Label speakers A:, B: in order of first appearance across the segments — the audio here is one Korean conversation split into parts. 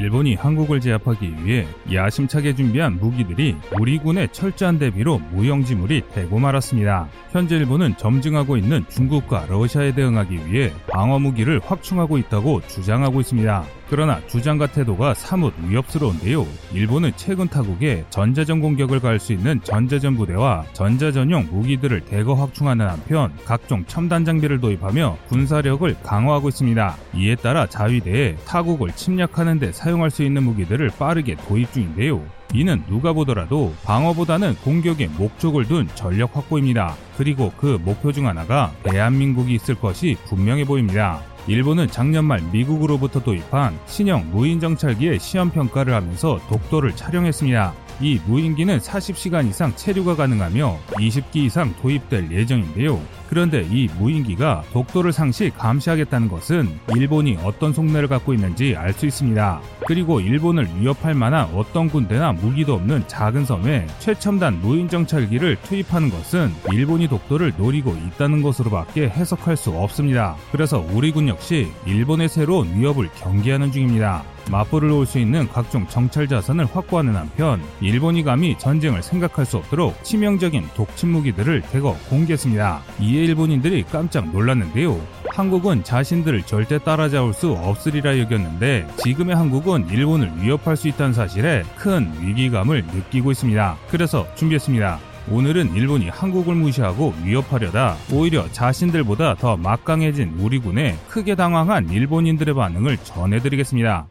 A: 일본이 한국을 제압하기 위해 야심차게 준비한 무기들이 우리 군의 철저한 대비로 무용지물이 되고 말았습니다. 현재 일본은 점증하고 있는 중국과 러시아에 대응하기 위해 방어 무기를 확충하고 있다고 주장하고 있습니다. 그러나 주장과 태도가 사뭇 위협스러운데요. 일본은 최근 타국에 전자전 공격을 가할 수 있는 전자전 부대와 전자전용 무기들을 대거 확충하는 한편 각종 첨단 장비를 도입하며 군사력을 강화하고 있습니다. 이에 따라 자위대에 타국을 침략하는 데 사용할 수 있는 무기들을 빠르게 도입 중인데요. 이는 누가 보더라도 방어보다는 공격에 목적을 둔 전력 확보입니다. 그리고 그 목표 중 하나가 대한민국이 있을 것이 분명해 보입니다. 일본은 작년 말 미국으로부터 도입한 신형 무인 정찰기의 시험 평가를 하면서 독도를 촬영했습니다. 이 무인기는 40시간 이상 체류가 가능하며 20기 이상 도입될 예정인데요. 그런데 이 무인기가 독도를 상시 감시하겠다는 것은 일본이 어떤 속내를 갖고 있는지 알 수 있습니다. 그리고 일본을 위협할 만한 어떤 군대나 무기도 없는 작은 섬에 최첨단 무인 정찰기를 투입하는 것은 일본이 독도를 노리고 있다는 것으로밖에 해석할 수 없습니다. 그래서 우리 군 역시 일본의 새로운 위협을 경계하는 중입니다. 맞불을 놓을 수 있는 각종 정찰 자산을 확보하는 한편 일본이 감히 전쟁을 생각할 수 없도록 치명적인 독침 무기들을 대거 공개했습니다. 이에 일본인들이 깜짝 놀랐는데요. 한국은 자신들을 절대 따라잡을 수 없으리라 여겼는데 지금의 한국은 일본을 위협할 수 있다는 사실에 큰 위기감을 느끼고 있습니다. 그래서 준비했습니다. 오늘은 일본이 한국을 무시하고 위협하려다 오히려 자신들보다 더 막강해진 우리 군에 크게 당황한 일본인들의 반응을 전해드리겠습니다.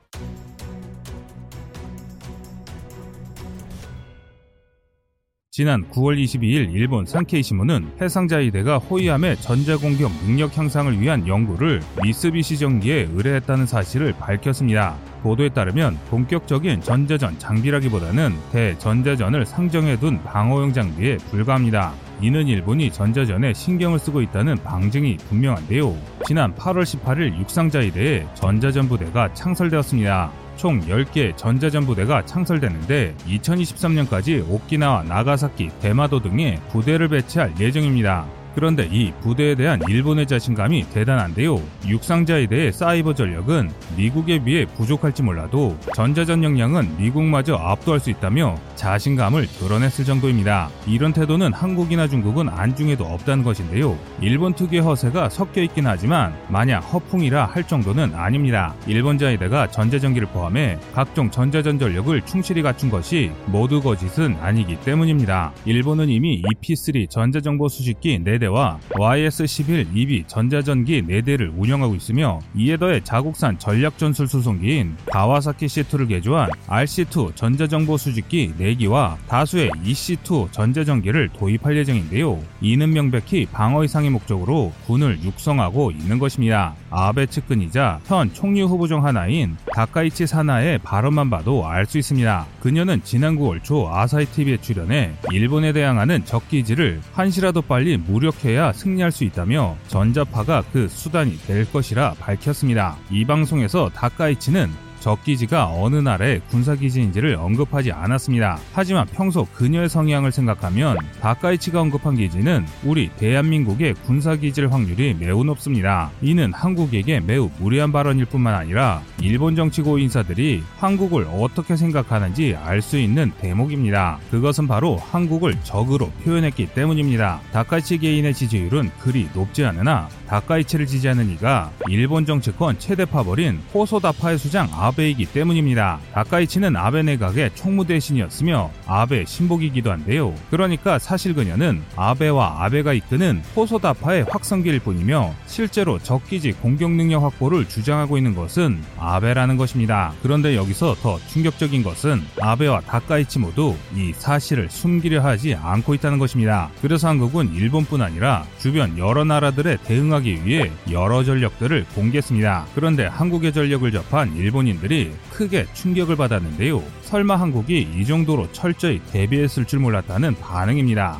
A: 지난 9월 22일 일본 산케이 신문은 해상자위대가 호위함의 전자공격 능력 향상을 위한 연구를 미쓰비시 전기에 의뢰했다는 사실을 밝혔습니다. 보도에 따르면 본격적인 전자전 장비라기보다는 대전자전을 상정해둔 방어용 장비에 불과합니다. 이는 일본이 전자전에 신경을 쓰고 있다는 방증이 분명한데요. 지난 8월 18일 육상자위대에 전자전 부대가 창설되었습니다. 총 10개 전자전 부대가 창설되는데 2023년까지 오키나와 나가사키, 대마도 등에 부대를 배치할 예정입니다. 그런데 이 부대에 대한 일본의 자신감이 대단한데요. 육상자에 대해 사이버 전력은 미국에 비해 부족할지 몰라도 전자전 역량은 미국마저 압도할 수 있다며 자신감을 드러냈을 정도입니다. 이런 태도는 한국이나 중국은 안중에도 없다는 것인데요. 일본 특유의 허세가 섞여 있긴 하지만 마냥 허풍이라 할 정도는 아닙니다. 일본 자위대가 전자전기를 포함해 각종 전자전 전력을 충실히 갖춘 것이 모두 거짓은 아니기 때문입니다. 일본은 이미 EP3 전자정보 수집기 4대 대와 YS-11 EB 전자전기 4대를 운영하고 있으며 이에 더해 자국산 전략전술 수송기인 가와사키 C2를 개조한 RC2 전자정보 수집기 4기와 다수의 EC2 전자전기를 도입할 예정인데요. 이는 명백히 방어 이상의 목적으로 군을 육성하고 있는 것입니다. 아베 측근이자 현 총리 후보 중 하나인 다카이치 사나의 발언만 봐도 알 수 있습니다. 그녀는 지난 9월 초 아사히 TV에 출연해 일본에 대항하는 적기지를 한시라도 빨리 무력 해야 승리할 수 있다며 전자파가 그 수단이 될 것이라 밝혔습니다. 이 방송에서 다카이치는 적기지가 어느 나라의 군사기지인지를 언급하지 않았습니다. 하지만 평소 그녀의 성향을 생각하면 다카이치가 언급한 기지는 우리 대한민국의 군사기지일 확률이 매우 높습니다. 이는 한국에게 매우 무리한 발언일 뿐만 아니라 일본 정치 고 인사들이 한국을 어떻게 생각하는지 알 수 있는 대목입니다. 그것은 바로 한국을 적으로 표현했기 때문입니다. 다카이치 개인의 지지율은 그리 높지 않으나 다카이치를 지지하는 이가 일본 정치권 최대 파벌인 호소다파의 수장 아 베이기 때문입니다. 다카이치는 아베 내각의 총무대신이었으며 아베 신복이기도 한데요. 그러니까 사실 그녀는 아베와 아베가 이끄는 호소다파의 확성기일 뿐이며 실제로 적기지 공격 능력 확보를 주장하고 있는 것은 아베라는 것입니다. 그런데 여기서 더 충격적인 것은 아베와 다카이치 모두 이 사실을 숨기려 하지 않고 있다는 것입니다. 그래서 한국은 일본뿐 아니라 주변 여러 나라들에 대응하기 위해 여러 전력들을 공개했습니다. 그런데 한국의 전력을 접한 일본인 국민들이 크게 충격을 받았는데요. 설마 한국이 이 정도로 철저히 대비했을 줄 몰랐다는 반응입니다.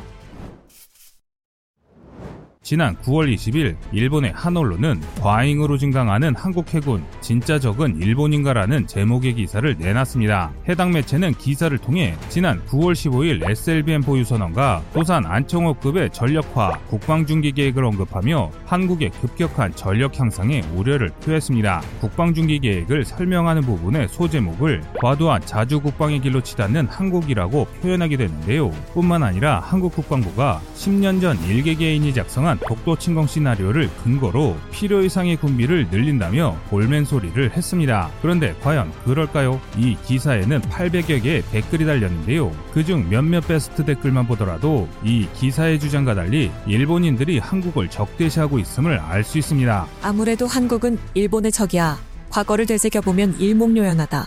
A: 지난 9월 20일 일본의 한 언론은 과잉으로 증강하는 한국 해군 진짜 적은 일본인가라는 제목의 기사를 내놨습니다. 해당 매체는 기사를 통해 지난 9월 15일 SLBM 보유 선언과 도산 안청호급의 전력화 국방중기 계획을 언급하며 한국의 급격한 전력 향상에 우려를 표했습니다. 국방중기 계획을 설명하는 부분의 소제목을 과도한 자주 국방의 길로 치닫는 한국이라고 표현하게 됐는데요. 뿐만 아니라 한국 국방부가 10년 전 일개 개인이 작성 한 독도 침공 시나리오를 근거로 필요 이상의 군비를 늘린다며 볼멘 소리를 했습니다. 그런데 과연 그럴까요? 이 기사에는 800여 개의 댓글이 달렸는데요. 그중 몇몇 베스트 댓글만 보더라도 이 기사의 주장과 달리 일본인들이 한국을 적대시하고 있음을 알 수 있습니다.
B: 아무래도 한국은 일본의 적이야. 과거를 되새겨보면 일목요연하다.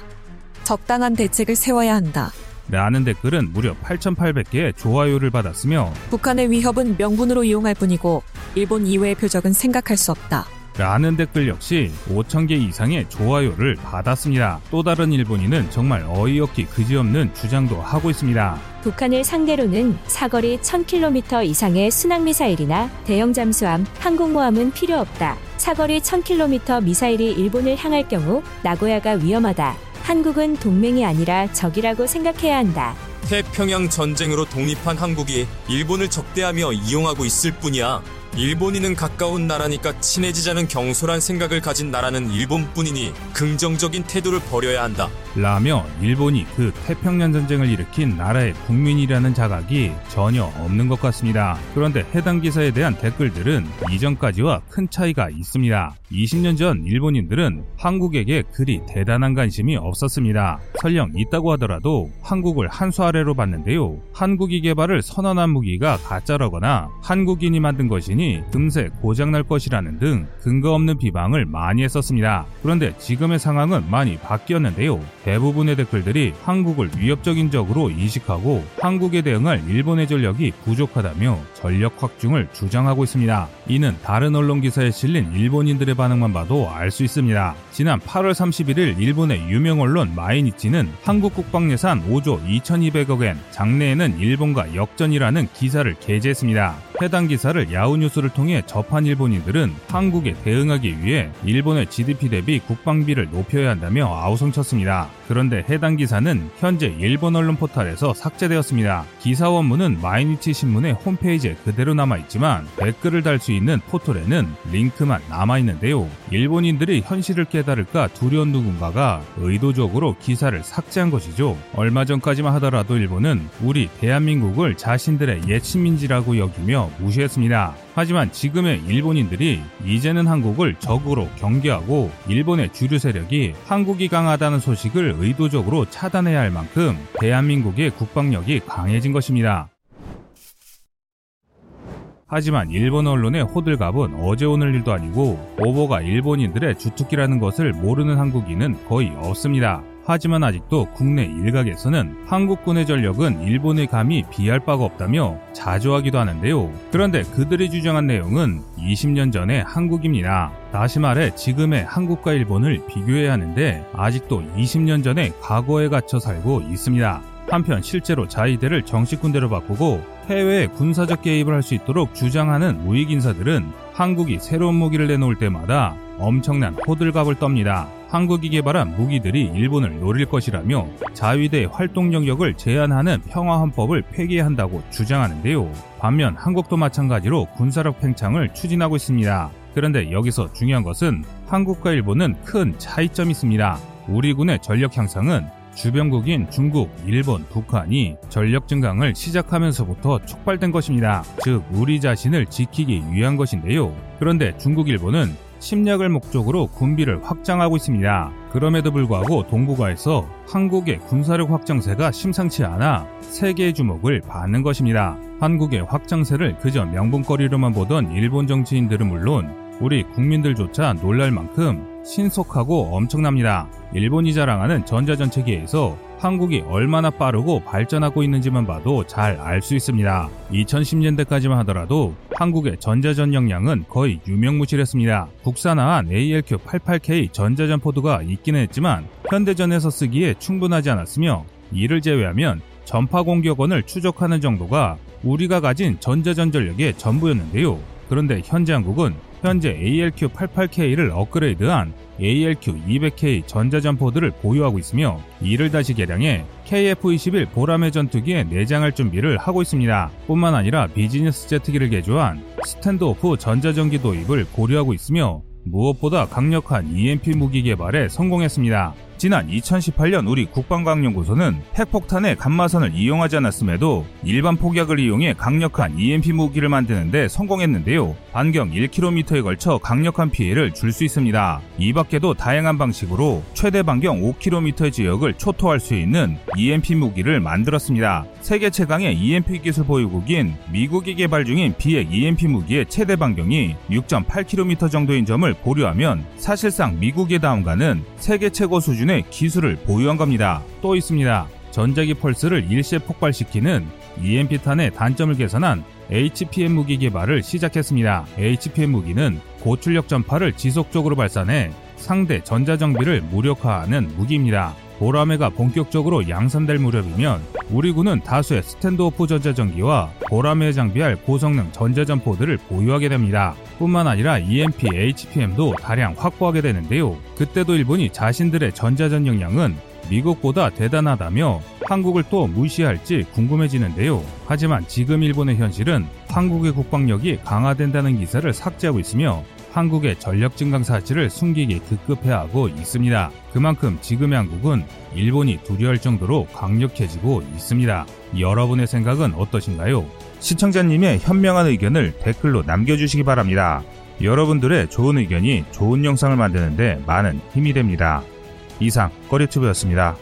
B: 적당한 대책을 세워야 한다.
A: 라는 댓글은 무려 8,800개의 좋아요를 받았으며
B: 북한의 위협은 명분으로 이용할 뿐이고 일본 이외의 표적은 생각할 수 없다.
A: 라는 댓글 역시 5,000개 이상의 좋아요를 받았습니다. 또 다른 일본인은 정말 어이없기 그지없는 주장도 하고 있습니다.
C: 북한을 상대로는 사거리 1000km 이상의 순항미사일이나 대형 잠수함, 항공모함은 필요 없다. 사거리 1000km 미사일이 일본을 향할 경우 나고야가 위험하다. 한국은 동맹이 아니라 적이라고 생각해야 한다.
D: 태평양 전쟁으로 독립한 한국이 일본을 적대하며 이용하고 있을 뿐이야. 일본인은 가까운 나라니까 친해지자는 경솔한 생각을 가진 나라는 일본뿐이니 긍정적인 태도를 버려야 한다.
A: 라며 일본이 그 태평양 전쟁을 일으킨 나라의 국민이라는 자각이 전혀 없는 것 같습니다. 그런데 해당 기사에 대한 댓글들은 이전까지와 큰 차이가 있습니다. 20년 전 일본인들은 한국에게 그리 대단한 관심이 없었습니다. 설령 있다고 하더라도 한국을 한 수 아래로 봤는데요. 한국이 개발을 선언한 무기가 가짜라거나 한국인이 만든 것이니 금세 고장날 것이라는 등 근거 없는 비방을 많이 했었습니다. 그런데 지금의 상황은 많이 바뀌었는데요. 대부분의 댓글들이 한국을 위협적인 적으로 인식하고 한국에 대응할 일본의 전력이 부족하다며 전력 확충을 주장하고 있습니다. 이는 다른 언론 기사에 실린 일본인들의 반응만 봐도 알 수 있습니다. 지난 8월 31일 일본의 유명 언론 마이니치는 한국 국방 예산 5조 2200억 엔, 장래에는 일본과 역전이라는 기사를 게재했습니다. 해당 기사를 야후뉴스를 통해 접한 일본인들은 한국에 대응하기 위해 일본의 GDP 대비 국방비를 높여야 한다며 아우성쳤습니다. 그런데 해당 기사는 현재 일본 언론 포털에서 삭제되었습니다. 기사 원문은 마이니치 신문의 홈페이지에 그대로 남아있지만 댓글을 달 수 있는 포털에는 링크만 남아있는데요. 일본인들이 현실을 깨달을까 두려운 누군가가 의도적으로 기사를 삭제한 것이죠. 얼마 전까지만 하더라도 일본은 우리 대한민국을 자신들의 옛 식민지라고 여기며 무시했습니다. 하지만 지금의 일본인들이 이제는 한국을 적으로 경계하고 일본의 주류 세력이 한국이 강하다는 소식을 의도적으로 차단해야 할 만큼 대한민국의 국방력이 강해진 것입니다. 하지만 일본 언론의 호들갑은 어제 오늘 일도 아니고 오보가 일본인들의 주특기라는 것을 모르는 한국인은 거의 없습니다. 하지만 아직도 국내 일각에서는 한국군의 전력은 일본의 감히 비할 바가 없다며 자조하기도 하는데요. 그런데 그들이 주장한 내용은 20년 전의 한국입니다. 다시 말해 지금의 한국과 일본을 비교해야 하는데 아직도 20년 전의 과거에 갇혀 살고 있습니다. 한편 실제로 자위대를 정식 군대로 바꾸고 해외에 군사적 개입을 할 수 있도록 주장하는 우익 인사들은 한국이 새로운 무기를 내놓을 때마다 엄청난 호들갑을 떱니다. 한국이 개발한 무기들이 일본을 노릴 것이라며 자위대 활동 영역을 제한하는 평화헌법을 폐기한다고 주장하는데요. 반면 한국도 마찬가지로 군사력 팽창을 추진하고 있습니다. 그런데 여기서 중요한 것은 한국과 일본은 큰 차이점이 있습니다. 우리 군의 전력 향상은 주변국인 중국, 일본, 북한이 전력 증강을 시작하면서부터 촉발된 것입니다. 즉, 우리 자신을 지키기 위한 것인데요. 그런데 중국, 일본은 침략을 목적으로 군비를 확장하고 있습니다. 그럼에도 불구하고 동북아에서 한국의 군사력 확장세가 심상치 않아 세계의 주목을 받는 것입니다. 한국의 확장세를 그저 명분거리로만 보던 일본 정치인들은 물론 우리 국민들조차 놀랄 만큼 신속하고 엄청납니다. 일본이 자랑하는 전자전체계에서 한국이 얼마나 빠르고 발전하고 있는지만 봐도 잘 알 수 있습니다. 2010년대까지만 하더라도 한국의 전자전 역량은 거의 유명무실했습니다. 국산화한 ALQ88K 전자전 포드가 있기는 했지만 현대전에서 쓰기에 충분하지 않았으며 이를 제외하면 전파 공격원을 추적하는 정도가 우리가 가진 전자전 전력의 전부였는데요. 그런데 현재 한국은 현재 ALQ88K를 업그레이드한 ALQ200K 전자점포들을 보유하고 있으며 이를 다시 개량해 KF-21 보라매 전투기에 내장할 준비를 하고 있습니다. 뿐만 아니라 비즈니스 제트기를 개조한 스탠드오프 전자전기 도입을 고려하고 있으며 무엇보다 강력한 EMP 무기 개발에 성공했습니다. 지난 2018년 우리 국방과학연구소는 핵폭탄의 감마선을 이용하지 않았음에도 일반 폭약을 이용해 강력한 EMP 무기를 만드는데 성공했는데요. 반경 1km에 걸쳐 강력한 피해를 줄 수 있습니다. 이 밖에도 다양한 방식으로 최대 반경 5km의 지역을 초토할 수 있는 EMP 무기를 만들었습니다. 세계 최강의 EMP 기술 보유국인 미국이 개발 중인 비핵 EMP 무기의 최대 반경이 6.8km 정도인 점을 고려하면 사실상 미국의 다음가는 세계 최고 수준 의 기술을 보유한 겁니다. 또 있습니다. 전자기 펄스를 일시에 폭발시키는 EMP탄의 단점을 개선한 HPM 무기 개발을 시작했습니다. HPM 무기는 고출력 전파를 지속적으로 발산해 상대 전자정비를 무력화하는 무기입니다. 보라매가 본격적으로 양산될 무렵이면 우리 군은 다수의 스탠드오프 전자전기와 보라매에 장비할 고성능 전자점포들을 보유하게 됩니다. 뿐만 아니라 EMP, HPM도 다량 확보하게 되는데요. 그때도 일본이 자신들의 전자전 역량은 미국보다 대단하다며 한국을 또 무시할지 궁금해지는데요. 하지만 지금 일본의 현실은 한국의 국방력이 강화된다는 기사를 삭제하고 있으며 한국의 전력 증강 사실을 숨기기 급급해하고 있습니다. 그만큼 지금의 한국은 일본이 두려워할 정도로 강력해지고 있습니다. 여러분의 생각은 어떠신가요? 시청자님의 현명한 의견을 댓글로 남겨주시기 바랍니다. 여러분들의 좋은 의견이 좋은 영상을 만드는데 많은 힘이 됩니다. 이상 꺼리튜브였습니다.